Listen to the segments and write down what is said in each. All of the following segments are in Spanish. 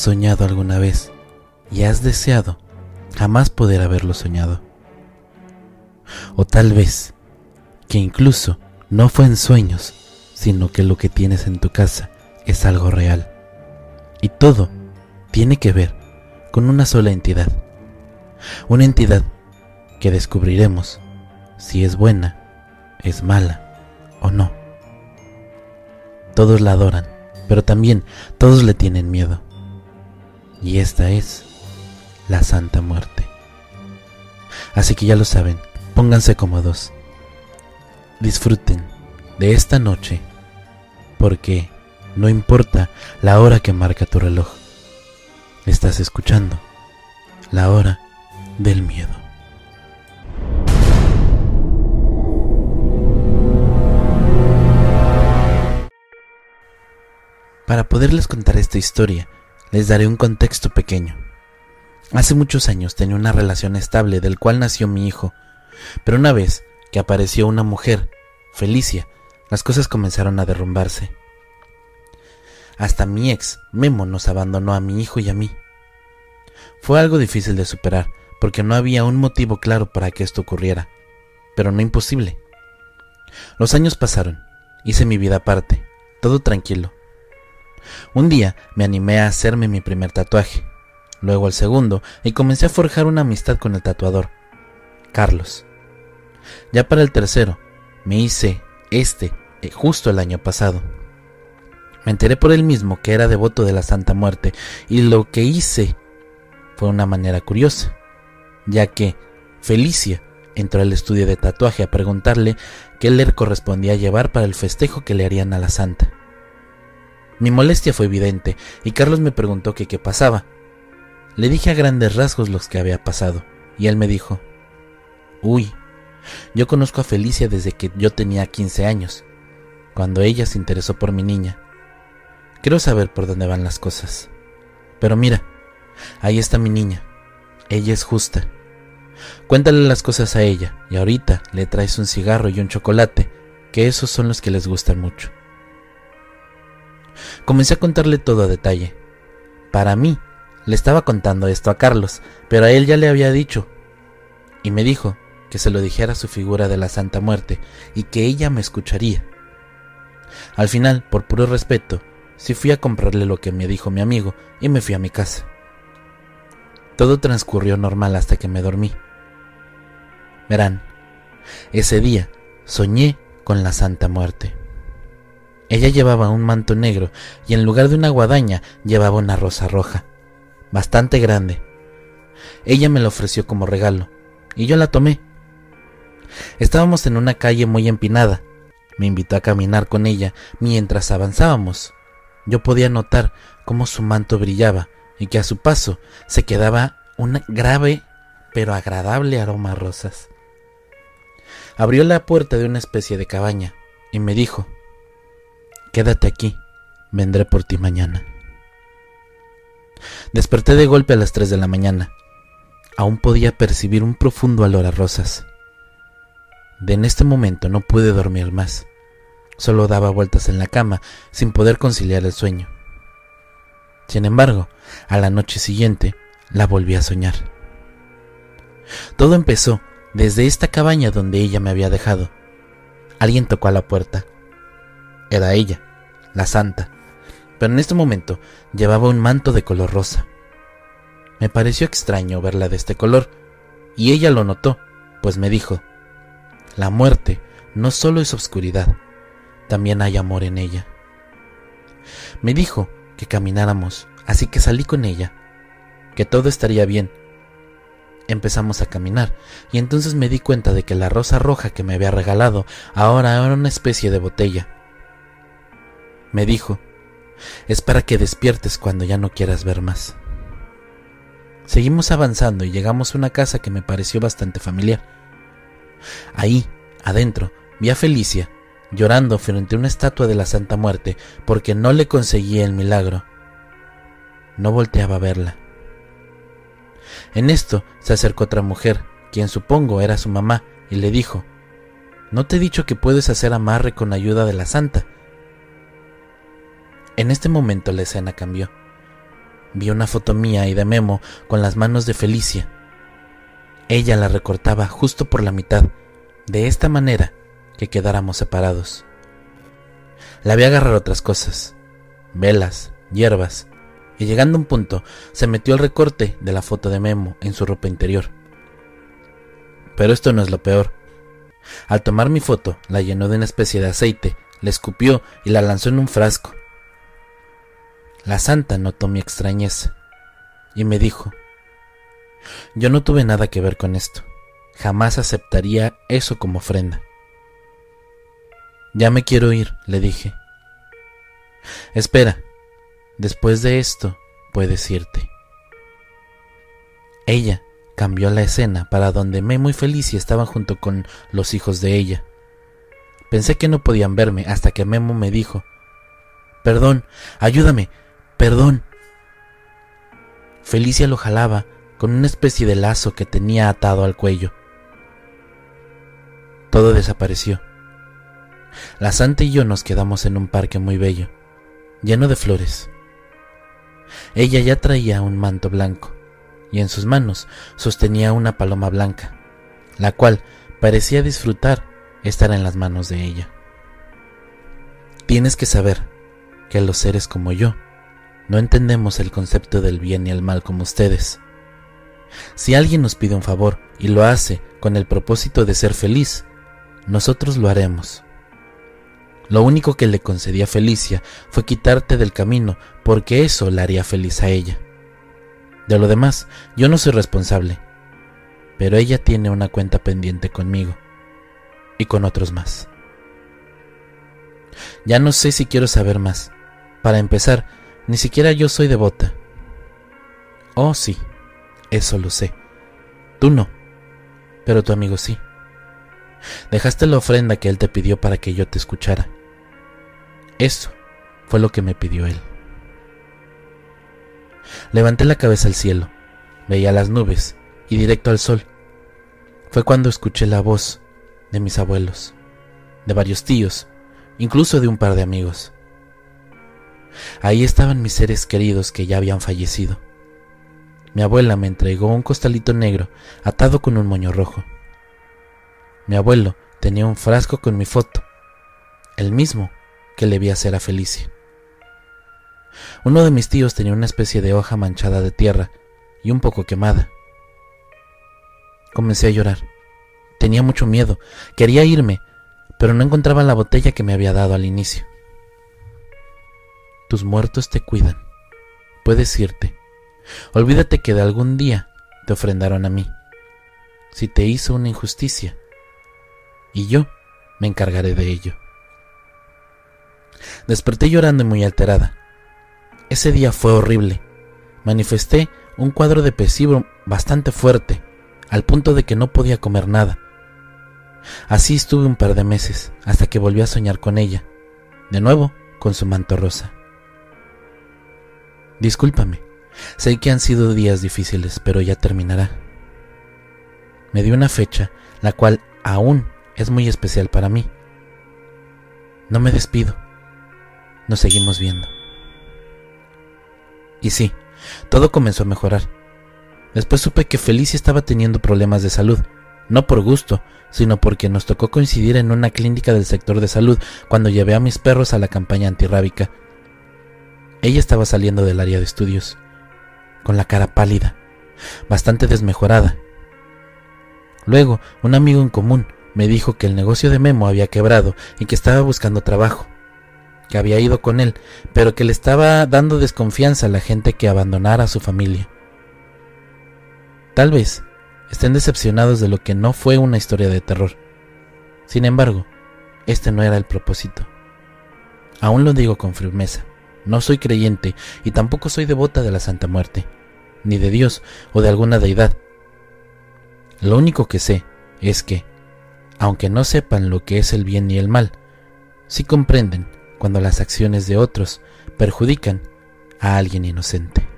soñado alguna vez y has deseado jamás poder haberlo soñado? O tal vez que incluso no fue en sueños, sino que lo que tienes en tu casa es algo real. Y todo tiene que ver con una sola entidad. Una entidad que descubriremos si es buena, es mala o no. Todos la adoran, pero también todos le tienen miedo. Y esta es la Santa Muerte. Así que ya lo saben, pónganse cómodos. Disfruten de esta noche, porque no importa la hora que marca tu reloj, estás escuchando la hora del miedo. Para poderles contar esta historia, les daré un contexto pequeño. Hace muchos años tenía una relación estable del cual nació mi hijo, pero una vez que apareció una mujer, Felicia, las cosas comenzaron a derrumbarse. Hasta mi ex, Memo, nos abandonó a mi hijo y a mí. Fue algo difícil de superar, porque no había un motivo claro para que esto ocurriera, pero no imposible. Los años pasaron, hice mi vida aparte, todo tranquilo. Un día me animé a hacerme mi primer tatuaje, luego el segundo, y comencé a forjar una amistad con el tatuador, Carlos. Ya para el tercero, me hice este eh, justo el año pasado. Me enteré por él mismo que era devoto de la Santa Muerte, y lo que hice fue una manera curiosa, ya que Felicia entró al estudio de tatuaje a preguntarle qué le correspondía llevar para el festejo que le harían a la Santa. Mi molestia fue evidente y Carlos me preguntó que qué pasaba. Le dije a grandes rasgos los que había pasado y él me dijo, Uy, yo conozco a Felicia desde que yo tenía 15 años, cuando ella se interesó por mi niña. Quiero saber por dónde van las cosas. Pero mira, ahí está mi niña. Ella es justa. Cuéntale las cosas a ella y ahorita le traes un cigarro y un chocolate, que esos son los que les gustan mucho. Comencé a contarle todo a detalle. Para mí, le estaba contando esto a Carlos, pero a él ya le había dicho. Y me dijo que se lo dijera su figura de la Santa Muerte y que ella me escucharía. Al final, por puro respeto, sí fui a comprarle lo que me dijo mi amigo y me fui a mi casa. Todo transcurrió normal hasta que me dormí. Verán, ese día soñé con la Santa Muerte. Ella llevaba un manto negro y en lugar de una guadaña llevaba una rosa roja, bastante grande. Ella me la ofreció como regalo y yo la tomé. Estábamos en una calle muy empinada. Me invitó a caminar con ella mientras avanzábamos. Yo podía notar cómo su manto brillaba y que a su paso se quedaba un grave pero agradable aroma a rosas. Abrió la puerta de una especie de cabaña y me dijo, Quédate aquí, vendré por ti mañana. Desperté de golpe a las tres de la mañana. Aún podía percibir un profundo olor a rosas. De en este momento no pude dormir más. Solo daba vueltas en la cama sin poder conciliar el sueño. Sin embargo, a la noche siguiente la volví a soñar. Todo empezó desde esta cabaña donde ella me había dejado. Alguien tocó a la puerta era ella, la santa, pero en este momento llevaba un manto de color rosa. Me pareció extraño verla de este color, y ella lo notó, pues me dijo, la muerte no solo es oscuridad, también hay amor en ella. Me dijo que camináramos, así que salí con ella, que todo estaría bien. Empezamos a caminar, y entonces me di cuenta de que la rosa roja que me había regalado ahora era una especie de botella me dijo, es para que despiertes cuando ya no quieras ver más. Seguimos avanzando y llegamos a una casa que me pareció bastante familiar. Ahí, adentro, vi a Felicia llorando frente a una estatua de la Santa Muerte porque no le conseguía el milagro. No volteaba a verla. En esto se acercó otra mujer, quien supongo era su mamá, y le dijo, ¿No te he dicho que puedes hacer amarre con ayuda de la santa? En este momento la escena cambió. Vi una foto mía y de Memo con las manos de Felicia. Ella la recortaba justo por la mitad, de esta manera que quedáramos separados. La vi agarrar otras cosas, velas, hierbas, y llegando a un punto se metió el recorte de la foto de Memo en su ropa interior. Pero esto no es lo peor. Al tomar mi foto, la llenó de una especie de aceite, la escupió y la lanzó en un frasco. La santa notó mi extrañeza y me dijo, yo no tuve nada que ver con esto, jamás aceptaría eso como ofrenda. Ya me quiero ir, le dije. Espera, después de esto puedes irte. Ella cambió la escena para donde Memo y Felicia estaban junto con los hijos de ella. Pensé que no podían verme hasta que Memo me dijo, Perdón, ayúdame, Perdón. Felicia lo jalaba con una especie de lazo que tenía atado al cuello. Todo desapareció. La santa y yo nos quedamos en un parque muy bello, lleno de flores. Ella ya traía un manto blanco y en sus manos sostenía una paloma blanca, la cual parecía disfrutar estar en las manos de ella. Tienes que saber que los seres como yo no entendemos el concepto del bien y el mal como ustedes. Si alguien nos pide un favor y lo hace con el propósito de ser feliz, nosotros lo haremos. Lo único que le concedí a Felicia fue quitarte del camino porque eso la haría feliz a ella. De lo demás, yo no soy responsable, pero ella tiene una cuenta pendiente conmigo y con otros más. Ya no sé si quiero saber más. Para empezar, ni siquiera yo soy devota. Oh, sí, eso lo sé. Tú no, pero tu amigo sí. Dejaste la ofrenda que él te pidió para que yo te escuchara. Eso fue lo que me pidió él. Levanté la cabeza al cielo, veía las nubes y directo al sol. Fue cuando escuché la voz de mis abuelos, de varios tíos, incluso de un par de amigos. Ahí estaban mis seres queridos que ya habían fallecido. Mi abuela me entregó un costalito negro atado con un moño rojo. Mi abuelo tenía un frasco con mi foto, el mismo que le vi hacer a Felicia. Uno de mis tíos tenía una especie de hoja manchada de tierra y un poco quemada. Comencé a llorar. Tenía mucho miedo. Quería irme, pero no encontraba la botella que me había dado al inicio. Tus muertos te cuidan. Puedes irte. Olvídate que de algún día te ofrendaron a mí. Si te hizo una injusticia. Y yo me encargaré de ello. Desperté llorando y muy alterada. Ese día fue horrible. Manifesté un cuadro depresivo bastante fuerte, al punto de que no podía comer nada. Así estuve un par de meses, hasta que volví a soñar con ella, de nuevo con su manto rosa. Discúlpame. Sé que han sido días difíciles, pero ya terminará. Me dio una fecha, la cual aún es muy especial para mí. No me despido. Nos seguimos viendo. Y sí, todo comenzó a mejorar. Después supe que Felicia estaba teniendo problemas de salud, no por gusto, sino porque nos tocó coincidir en una clínica del sector de salud cuando llevé a mis perros a la campaña antirrábica ella estaba saliendo del área de estudios, con la cara pálida, bastante desmejorada. Luego, un amigo en común me dijo que el negocio de Memo había quebrado y que estaba buscando trabajo, que había ido con él, pero que le estaba dando desconfianza a la gente que abandonara a su familia. Tal vez estén decepcionados de lo que no fue una historia de terror. Sin embargo, este no era el propósito. Aún lo digo con firmeza. No soy creyente y tampoco soy devota de la Santa Muerte. ni de Dios o de alguna deidad. Lo único que sé es que, aunque no sepan lo que es el bien ni el mal, sí comprenden cuando las acciones de otros perjudican a alguien inocente.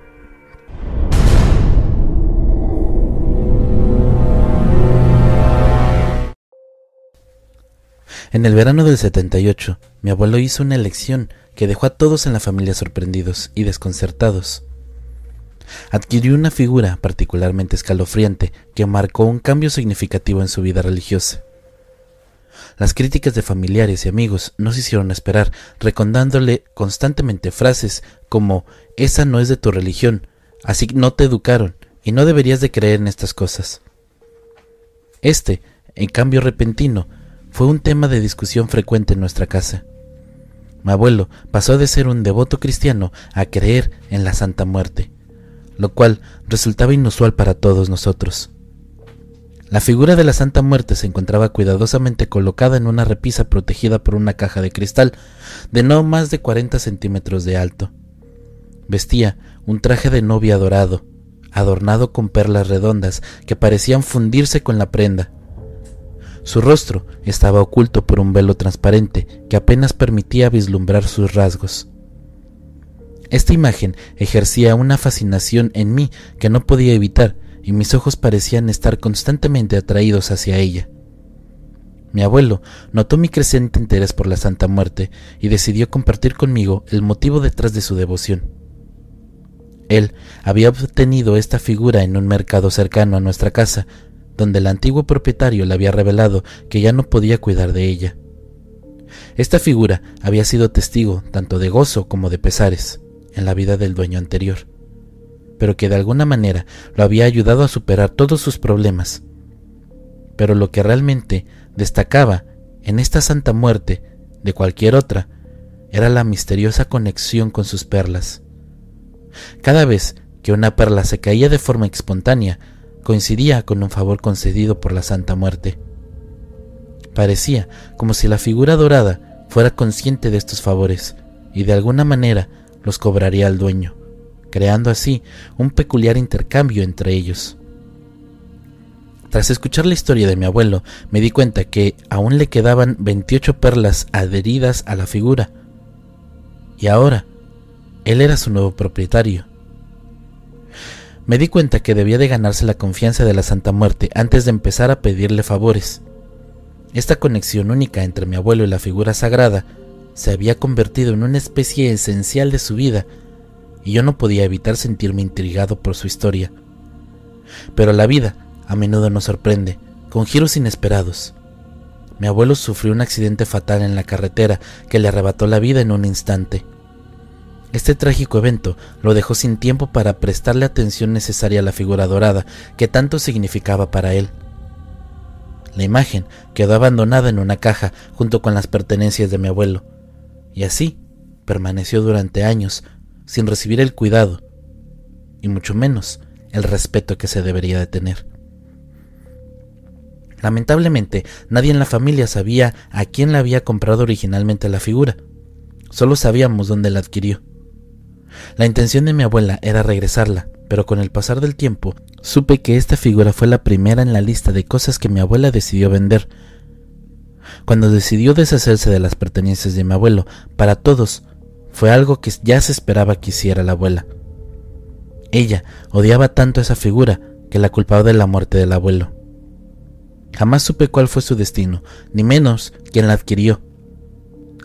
En el verano del 78, mi abuelo hizo una elección que dejó a todos en la familia sorprendidos y desconcertados. Adquirió una figura particularmente escalofriante que marcó un cambio significativo en su vida religiosa. Las críticas de familiares y amigos no se hicieron esperar, recordándole constantemente frases como esa no es de tu religión, así no te educaron y no deberías de creer en estas cosas. Este, en cambio repentino, fue un tema de discusión frecuente en nuestra casa. Mi abuelo pasó de ser un devoto cristiano a creer en la Santa Muerte, lo cual resultaba inusual para todos nosotros. La figura de la Santa Muerte se encontraba cuidadosamente colocada en una repisa protegida por una caja de cristal de no más de 40 centímetros de alto. Vestía un traje de novia dorado, adornado con perlas redondas que parecían fundirse con la prenda, su rostro estaba oculto por un velo transparente que apenas permitía vislumbrar sus rasgos. Esta imagen ejercía una fascinación en mí que no podía evitar y mis ojos parecían estar constantemente atraídos hacia ella. Mi abuelo notó mi creciente interés por la Santa Muerte y decidió compartir conmigo el motivo detrás de su devoción. Él había obtenido esta figura en un mercado cercano a nuestra casa donde el antiguo propietario le había revelado que ya no podía cuidar de ella. Esta figura había sido testigo tanto de gozo como de pesares en la vida del dueño anterior, pero que de alguna manera lo había ayudado a superar todos sus problemas. Pero lo que realmente destacaba en esta santa muerte de cualquier otra era la misteriosa conexión con sus perlas. Cada vez que una perla se caía de forma espontánea, coincidía con un favor concedido por la Santa Muerte. Parecía como si la figura dorada fuera consciente de estos favores y de alguna manera los cobraría al dueño, creando así un peculiar intercambio entre ellos. Tras escuchar la historia de mi abuelo, me di cuenta que aún le quedaban 28 perlas adheridas a la figura. Y ahora, él era su nuevo propietario me di cuenta que debía de ganarse la confianza de la Santa Muerte antes de empezar a pedirle favores. Esta conexión única entre mi abuelo y la figura sagrada se había convertido en una especie esencial de su vida, y yo no podía evitar sentirme intrigado por su historia. Pero la vida a menudo nos sorprende, con giros inesperados. Mi abuelo sufrió un accidente fatal en la carretera que le arrebató la vida en un instante. Este trágico evento lo dejó sin tiempo para prestarle atención necesaria a la figura dorada que tanto significaba para él. La imagen quedó abandonada en una caja junto con las pertenencias de mi abuelo, y así permaneció durante años sin recibir el cuidado, y mucho menos el respeto que se debería de tener. Lamentablemente, nadie en la familia sabía a quién le había comprado originalmente la figura. Solo sabíamos dónde la adquirió. La intención de mi abuela era regresarla, pero con el pasar del tiempo supe que esta figura fue la primera en la lista de cosas que mi abuela decidió vender. Cuando decidió deshacerse de las pertenencias de mi abuelo, para todos, fue algo que ya se esperaba que hiciera la abuela. Ella odiaba tanto esa figura que la culpaba de la muerte del abuelo. Jamás supe cuál fue su destino, ni menos quién la adquirió,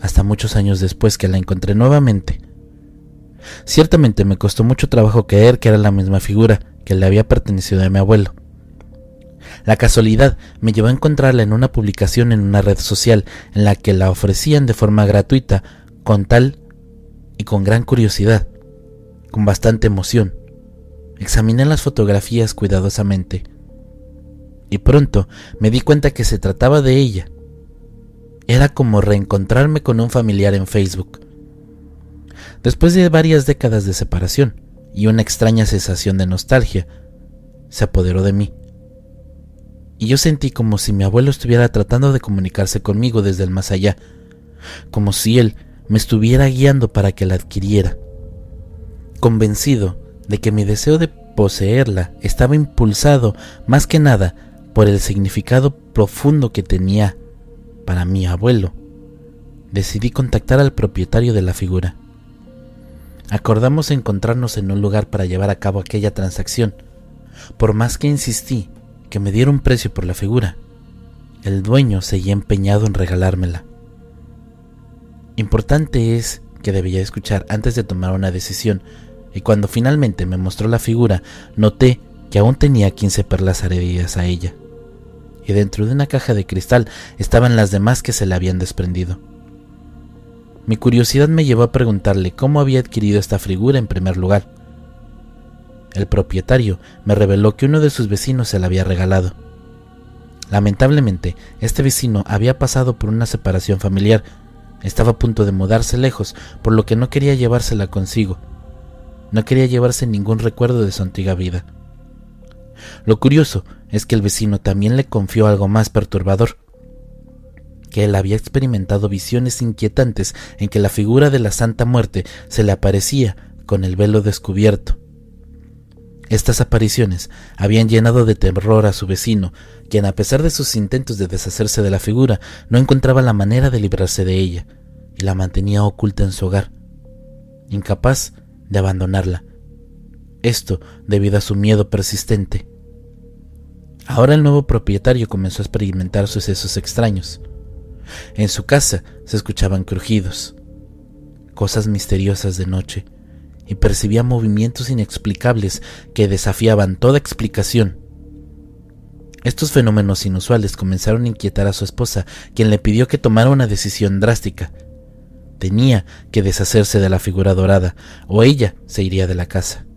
hasta muchos años después que la encontré nuevamente Ciertamente me costó mucho trabajo creer que era la misma figura que le había pertenecido a mi abuelo. La casualidad me llevó a encontrarla en una publicación en una red social en la que la ofrecían de forma gratuita, con tal y con gran curiosidad, con bastante emoción. Examiné las fotografías cuidadosamente y pronto me di cuenta que se trataba de ella. Era como reencontrarme con un familiar en Facebook. Después de varias décadas de separación y una extraña sensación de nostalgia, se apoderó de mí. Y yo sentí como si mi abuelo estuviera tratando de comunicarse conmigo desde el más allá, como si él me estuviera guiando para que la adquiriera. Convencido de que mi deseo de poseerla estaba impulsado más que nada por el significado profundo que tenía para mi abuelo, decidí contactar al propietario de la figura. Acordamos encontrarnos en un lugar para llevar a cabo aquella transacción. Por más que insistí que me diera un precio por la figura, el dueño seguía empeñado en regalármela. Importante es que debía escuchar antes de tomar una decisión, y cuando finalmente me mostró la figura, noté que aún tenía 15 perlas adheridas a ella, y dentro de una caja de cristal estaban las demás que se le habían desprendido. Mi curiosidad me llevó a preguntarle cómo había adquirido esta figura en primer lugar. El propietario me reveló que uno de sus vecinos se la había regalado. Lamentablemente, este vecino había pasado por una separación familiar, estaba a punto de mudarse lejos, por lo que no quería llevársela consigo. No quería llevarse ningún recuerdo de su antigua vida. Lo curioso es que el vecino también le confió algo más perturbador que él había experimentado visiones inquietantes en que la figura de la Santa Muerte se le aparecía con el velo descubierto. Estas apariciones habían llenado de terror a su vecino, quien a pesar de sus intentos de deshacerse de la figura, no encontraba la manera de librarse de ella, y la mantenía oculta en su hogar, incapaz de abandonarla. Esto debido a su miedo persistente. Ahora el nuevo propietario comenzó a experimentar sucesos extraños. En su casa se escuchaban crujidos, cosas misteriosas de noche, y percibía movimientos inexplicables que desafiaban toda explicación. Estos fenómenos inusuales comenzaron a inquietar a su esposa, quien le pidió que tomara una decisión drástica. Tenía que deshacerse de la figura dorada, o ella se iría de la casa.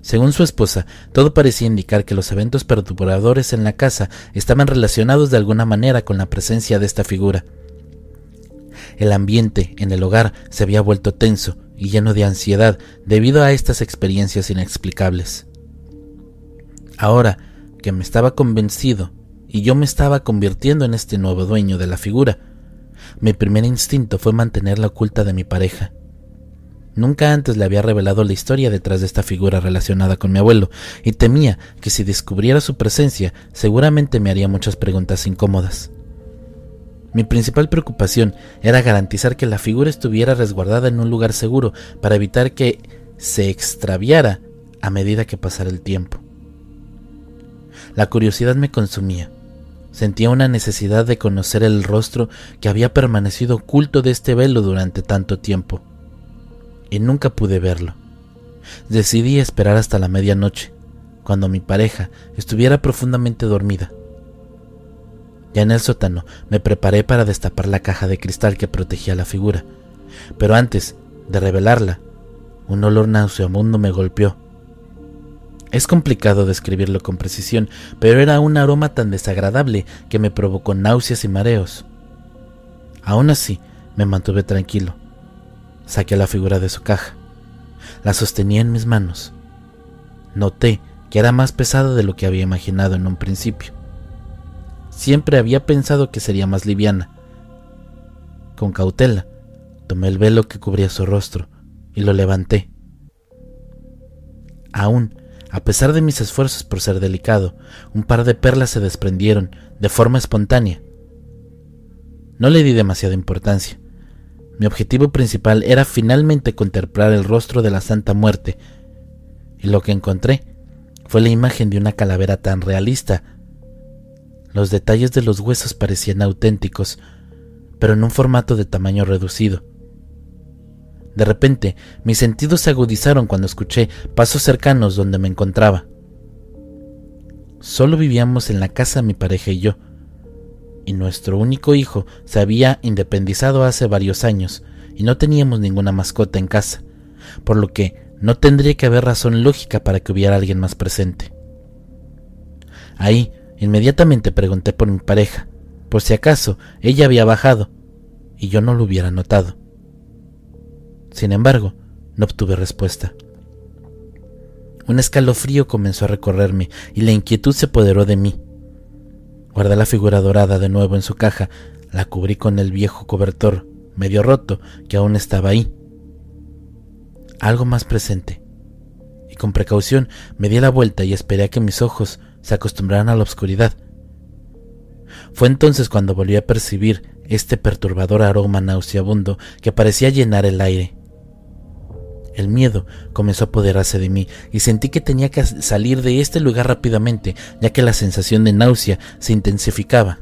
Según su esposa, todo parecía indicar que los eventos perturbadores en la casa estaban relacionados de alguna manera con la presencia de esta figura. El ambiente en el hogar se había vuelto tenso y lleno de ansiedad debido a estas experiencias inexplicables. Ahora que me estaba convencido y yo me estaba convirtiendo en este nuevo dueño de la figura, mi primer instinto fue mantenerla oculta de mi pareja. Nunca antes le había revelado la historia detrás de esta figura relacionada con mi abuelo, y temía que si descubriera su presencia seguramente me haría muchas preguntas incómodas. Mi principal preocupación era garantizar que la figura estuviera resguardada en un lugar seguro para evitar que se extraviara a medida que pasara el tiempo. La curiosidad me consumía. Sentía una necesidad de conocer el rostro que había permanecido oculto de este velo durante tanto tiempo y nunca pude verlo. Decidí esperar hasta la medianoche, cuando mi pareja estuviera profundamente dormida. Ya en el sótano me preparé para destapar la caja de cristal que protegía la figura, pero antes de revelarla, un olor nauseabundo me golpeó. Es complicado describirlo con precisión, pero era un aroma tan desagradable que me provocó náuseas y mareos. Aún así, me mantuve tranquilo Saqué la figura de su caja. La sostenía en mis manos. Noté que era más pesada de lo que había imaginado en un principio. Siempre había pensado que sería más liviana. Con cautela, tomé el velo que cubría su rostro y lo levanté. Aún, a pesar de mis esfuerzos por ser delicado, un par de perlas se desprendieron de forma espontánea. No le di demasiada importancia. Mi objetivo principal era finalmente contemplar el rostro de la Santa Muerte, y lo que encontré fue la imagen de una calavera tan realista. Los detalles de los huesos parecían auténticos, pero en un formato de tamaño reducido. De repente, mis sentidos se agudizaron cuando escuché pasos cercanos donde me encontraba. Solo vivíamos en la casa mi pareja y yo, y nuestro único hijo se había independizado hace varios años y no teníamos ninguna mascota en casa, por lo que no tendría que haber razón lógica para que hubiera alguien más presente. Ahí, inmediatamente pregunté por mi pareja, por si acaso ella había bajado, y yo no lo hubiera notado. Sin embargo, no obtuve respuesta. Un escalofrío comenzó a recorrerme y la inquietud se apoderó de mí. Guardé la figura dorada de nuevo en su caja, la cubrí con el viejo cobertor, medio roto, que aún estaba ahí. Algo más presente, y con precaución me di la vuelta y esperé a que mis ojos se acostumbraran a la oscuridad. Fue entonces cuando volví a percibir este perturbador aroma nauseabundo que parecía llenar el aire. El miedo comenzó a apoderarse de mí y sentí que tenía que salir de este lugar rápidamente, ya que la sensación de náusea se intensificaba.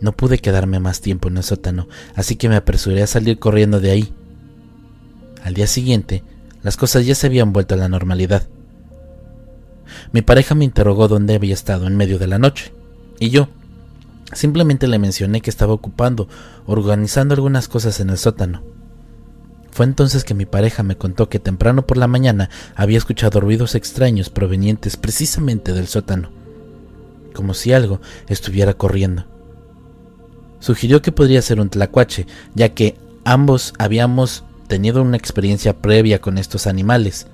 No pude quedarme más tiempo en el sótano, así que me apresuré a salir corriendo de ahí. Al día siguiente, las cosas ya se habían vuelto a la normalidad. Mi pareja me interrogó dónde había estado en medio de la noche, y yo simplemente le mencioné que estaba ocupando, organizando algunas cosas en el sótano. Fue entonces que mi pareja me contó que temprano por la mañana había escuchado ruidos extraños provenientes precisamente del sótano, como si algo estuviera corriendo. Sugirió que podría ser un tlacuache, ya que ambos habíamos tenido una experiencia previa con estos animales.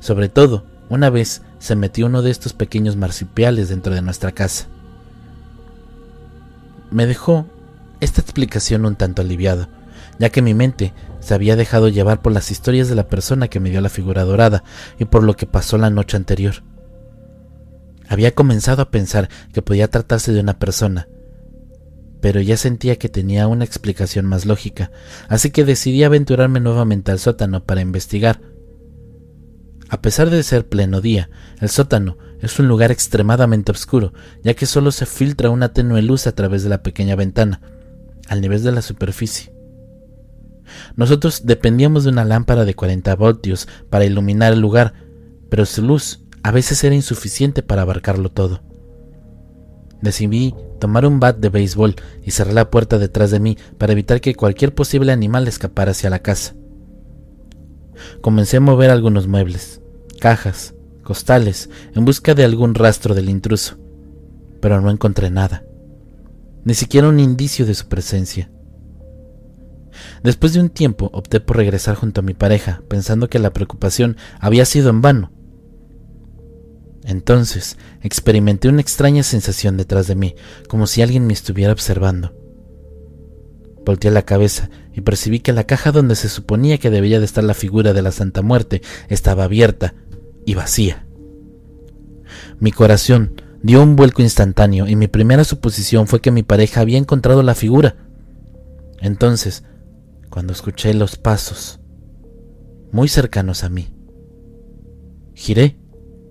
Sobre todo, una vez se metió uno de estos pequeños marsupiales dentro de nuestra casa. Me dejó esta explicación un tanto aliviado, ya que mi mente se había dejado llevar por las historias de la persona que me dio la figura dorada y por lo que pasó la noche anterior. Había comenzado a pensar que podía tratarse de una persona, pero ya sentía que tenía una explicación más lógica, así que decidí aventurarme nuevamente al sótano para investigar. A pesar de ser pleno día, el sótano es un lugar extremadamente oscuro, ya que solo se filtra una tenue luz a través de la pequeña ventana, al nivel de la superficie. Nosotros dependíamos de una lámpara de 40 voltios para iluminar el lugar, pero su luz a veces era insuficiente para abarcarlo todo. Decidí tomar un bat de béisbol y cerrar la puerta detrás de mí para evitar que cualquier posible animal escapara hacia la casa. Comencé a mover algunos muebles, cajas, costales, en busca de algún rastro del intruso, pero no encontré nada, ni siquiera un indicio de su presencia. Después de un tiempo opté por regresar junto a mi pareja, pensando que la preocupación había sido en vano, entonces experimenté una extraña sensación detrás de mí, como si alguien me estuviera observando. Volteé la cabeza y percibí que la caja donde se suponía que debía de estar la figura de la Santa Muerte estaba abierta y vacía. Mi corazón dio un vuelco instantáneo y mi primera suposición fue que mi pareja había encontrado la figura. Entonces, cuando escuché los pasos muy cercanos a mí, giré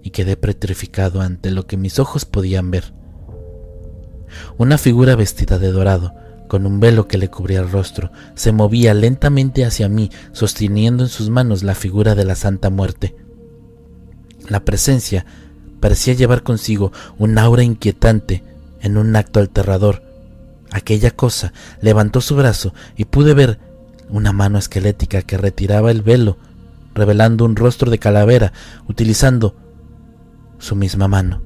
y quedé petrificado ante lo que mis ojos podían ver. Una figura vestida de dorado, con un velo que le cubría el rostro, se movía lentamente hacia mí, sosteniendo en sus manos la figura de la Santa Muerte. La presencia parecía llevar consigo un aura inquietante en un acto aterrador. Aquella cosa levantó su brazo y pude ver una mano esquelética que retiraba el velo, revelando un rostro de calavera, utilizando su misma mano.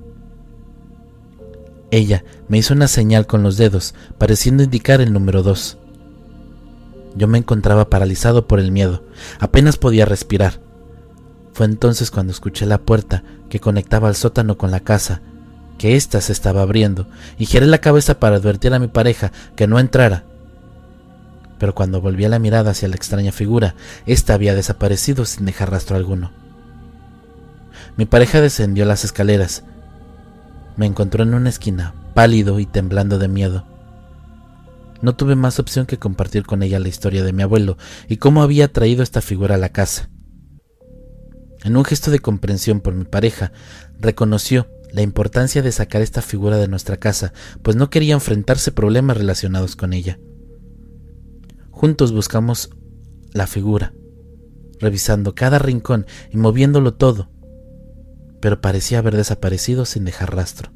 Ella me hizo una señal con los dedos, pareciendo indicar el número dos. Yo me encontraba paralizado por el miedo, apenas podía respirar. Fue entonces cuando escuché la puerta que conectaba al sótano con la casa, que ésta se estaba abriendo, y giré la cabeza para advertir a mi pareja que no entrara. Pero cuando volví la mirada hacia la extraña figura, ésta había desaparecido sin dejar rastro alguno. Mi pareja descendió las escaleras. Me encontró en una esquina, pálido y temblando de miedo. No tuve más opción que compartir con ella la historia de mi abuelo y cómo había traído esta figura a la casa. En un gesto de comprensión por mi pareja, reconoció la importancia de sacar esta figura de nuestra casa, pues no quería enfrentarse problemas relacionados con ella. Juntos buscamos la figura, revisando cada rincón y moviéndolo todo, pero parecía haber desaparecido sin dejar rastro.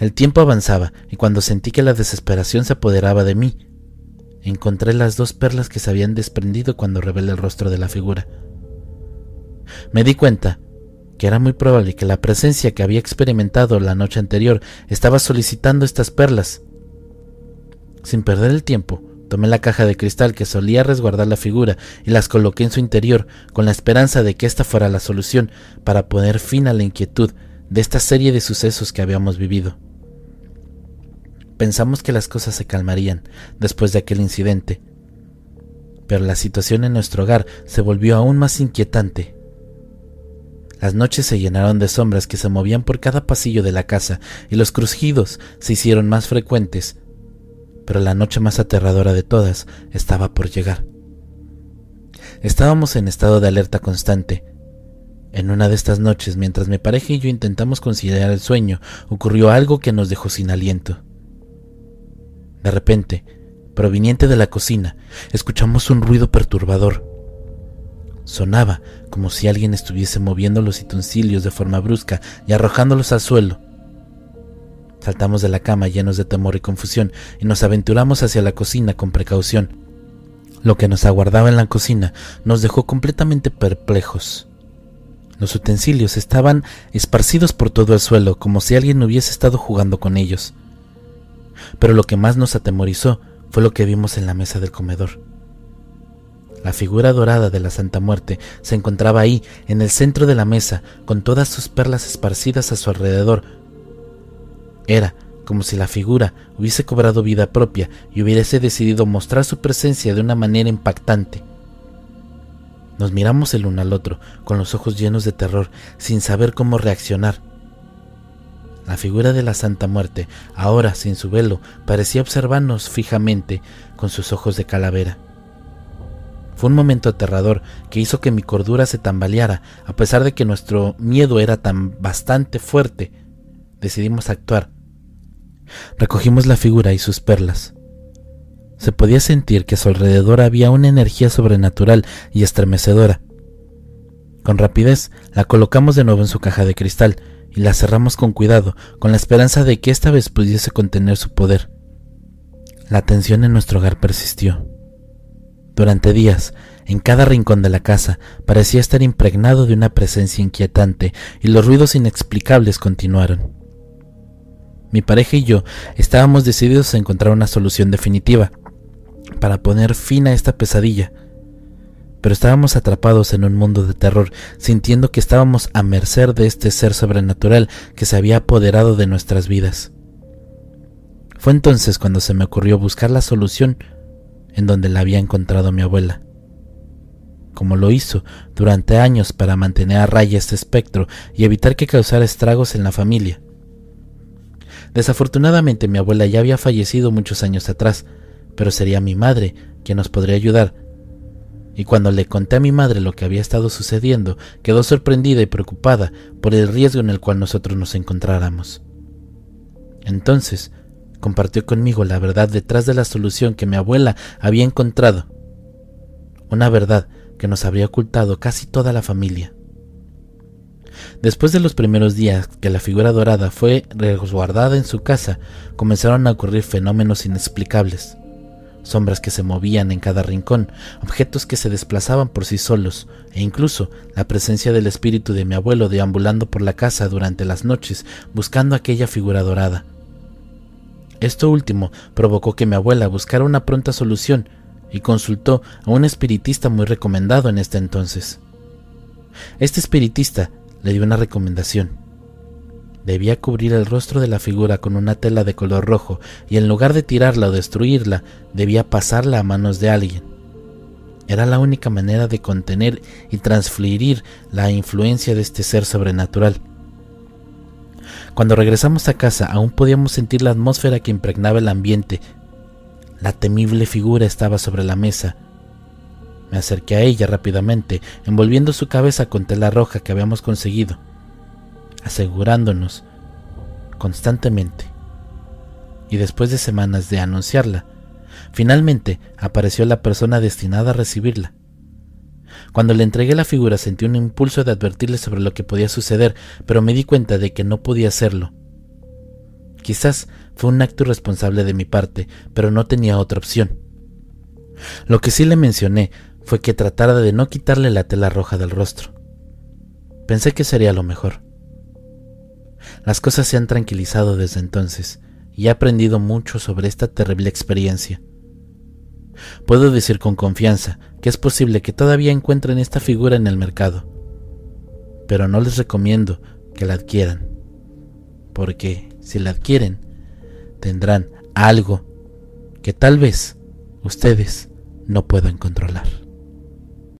El tiempo avanzaba y cuando sentí que la desesperación se apoderaba de mí, encontré las dos perlas que se habían desprendido cuando revelé el rostro de la figura. Me di cuenta que era muy probable que la presencia que había experimentado la noche anterior estaba solicitando estas perlas. Sin perder el tiempo, Tomé la caja de cristal que solía resguardar la figura y las coloqué en su interior con la esperanza de que esta fuera la solución para poner fin a la inquietud de esta serie de sucesos que habíamos vivido. Pensamos que las cosas se calmarían después de aquel incidente, pero la situación en nuestro hogar se volvió aún más inquietante. Las noches se llenaron de sombras que se movían por cada pasillo de la casa y los crujidos se hicieron más frecuentes, pero la noche más aterradora de todas estaba por llegar. Estábamos en estado de alerta constante. En una de estas noches, mientras mi pareja y yo intentamos considerar el sueño, ocurrió algo que nos dejó sin aliento. De repente, proveniente de la cocina, escuchamos un ruido perturbador. Sonaba como si alguien estuviese moviendo los utensilios de forma brusca y arrojándolos al suelo. Saltamos de la cama llenos de temor y confusión y nos aventuramos hacia la cocina con precaución. Lo que nos aguardaba en la cocina nos dejó completamente perplejos. Los utensilios estaban esparcidos por todo el suelo como si alguien hubiese estado jugando con ellos. Pero lo que más nos atemorizó fue lo que vimos en la mesa del comedor. La figura dorada de la Santa Muerte se encontraba ahí, en el centro de la mesa, con todas sus perlas esparcidas a su alrededor. Era como si la figura hubiese cobrado vida propia y hubiese decidido mostrar su presencia de una manera impactante. Nos miramos el uno al otro, con los ojos llenos de terror, sin saber cómo reaccionar. La figura de la Santa Muerte, ahora sin su velo, parecía observarnos fijamente con sus ojos de calavera. Fue un momento aterrador que hizo que mi cordura se tambaleara, a pesar de que nuestro miedo era tan bastante fuerte. Decidimos actuar. Recogimos la figura y sus perlas. Se podía sentir que a su alrededor había una energía sobrenatural y estremecedora. Con rapidez la colocamos de nuevo en su caja de cristal y la cerramos con cuidado, con la esperanza de que esta vez pudiese contener su poder. La tensión en nuestro hogar persistió. Durante días, en cada rincón de la casa parecía estar impregnado de una presencia inquietante y los ruidos inexplicables continuaron. Mi pareja y yo estábamos decididos a encontrar una solución definitiva para poner fin a esta pesadilla pero estábamos atrapados en un mundo de terror, sintiendo que estábamos a merced de este ser sobrenatural que se había apoderado de nuestras vidas. Fue entonces cuando se me ocurrió buscar la solución en donde la había encontrado mi abuela. Como lo hizo durante años para mantener a raya este espectro y evitar que causara estragos en la familia. Desafortunadamente mi abuela ya había fallecido muchos años atrás, pero sería mi madre quien nos podría ayudar y cuando le conté a mi madre lo que había estado sucediendo, quedó sorprendida y preocupada por el riesgo en el cual nosotros nos encontráramos. Entonces, compartió conmigo la verdad detrás de la solución que mi abuela había encontrado, una verdad que nos habría ocultado casi toda la familia. Después de los primeros días que la figura dorada fue resguardada en su casa, comenzaron a ocurrir fenómenos inexplicables sombras que se movían en cada rincón, objetos que se desplazaban por sí solos, e incluso la presencia del espíritu de mi abuelo deambulando por la casa durante las noches buscando aquella figura dorada. Esto último provocó que mi abuela buscara una pronta solución y consultó a un espiritista muy recomendado en este entonces. Este espiritista le dio una recomendación Debía cubrir el rostro de la figura con una tela de color rojo y en lugar de tirarla o destruirla, debía pasarla a manos de alguien. Era la única manera de contener y transferir la influencia de este ser sobrenatural. Cuando regresamos a casa aún podíamos sentir la atmósfera que impregnaba el ambiente. La temible figura estaba sobre la mesa. Me acerqué a ella rápidamente, envolviendo su cabeza con tela roja que habíamos conseguido asegurándonos constantemente. Y después de semanas de anunciarla, finalmente apareció la persona destinada a recibirla. Cuando le entregué la figura sentí un impulso de advertirle sobre lo que podía suceder, pero me di cuenta de que no podía hacerlo. Quizás fue un acto irresponsable de mi parte, pero no tenía otra opción. Lo que sí le mencioné fue que tratara de no quitarle la tela roja del rostro. Pensé que sería lo mejor. Las cosas se han tranquilizado desde entonces y he aprendido mucho sobre esta terrible experiencia. Puedo decir con confianza que es posible que todavía encuentren esta figura en el mercado, pero no les recomiendo que la adquieran, porque si la adquieren, tendrán algo que tal vez ustedes no pueden controlar.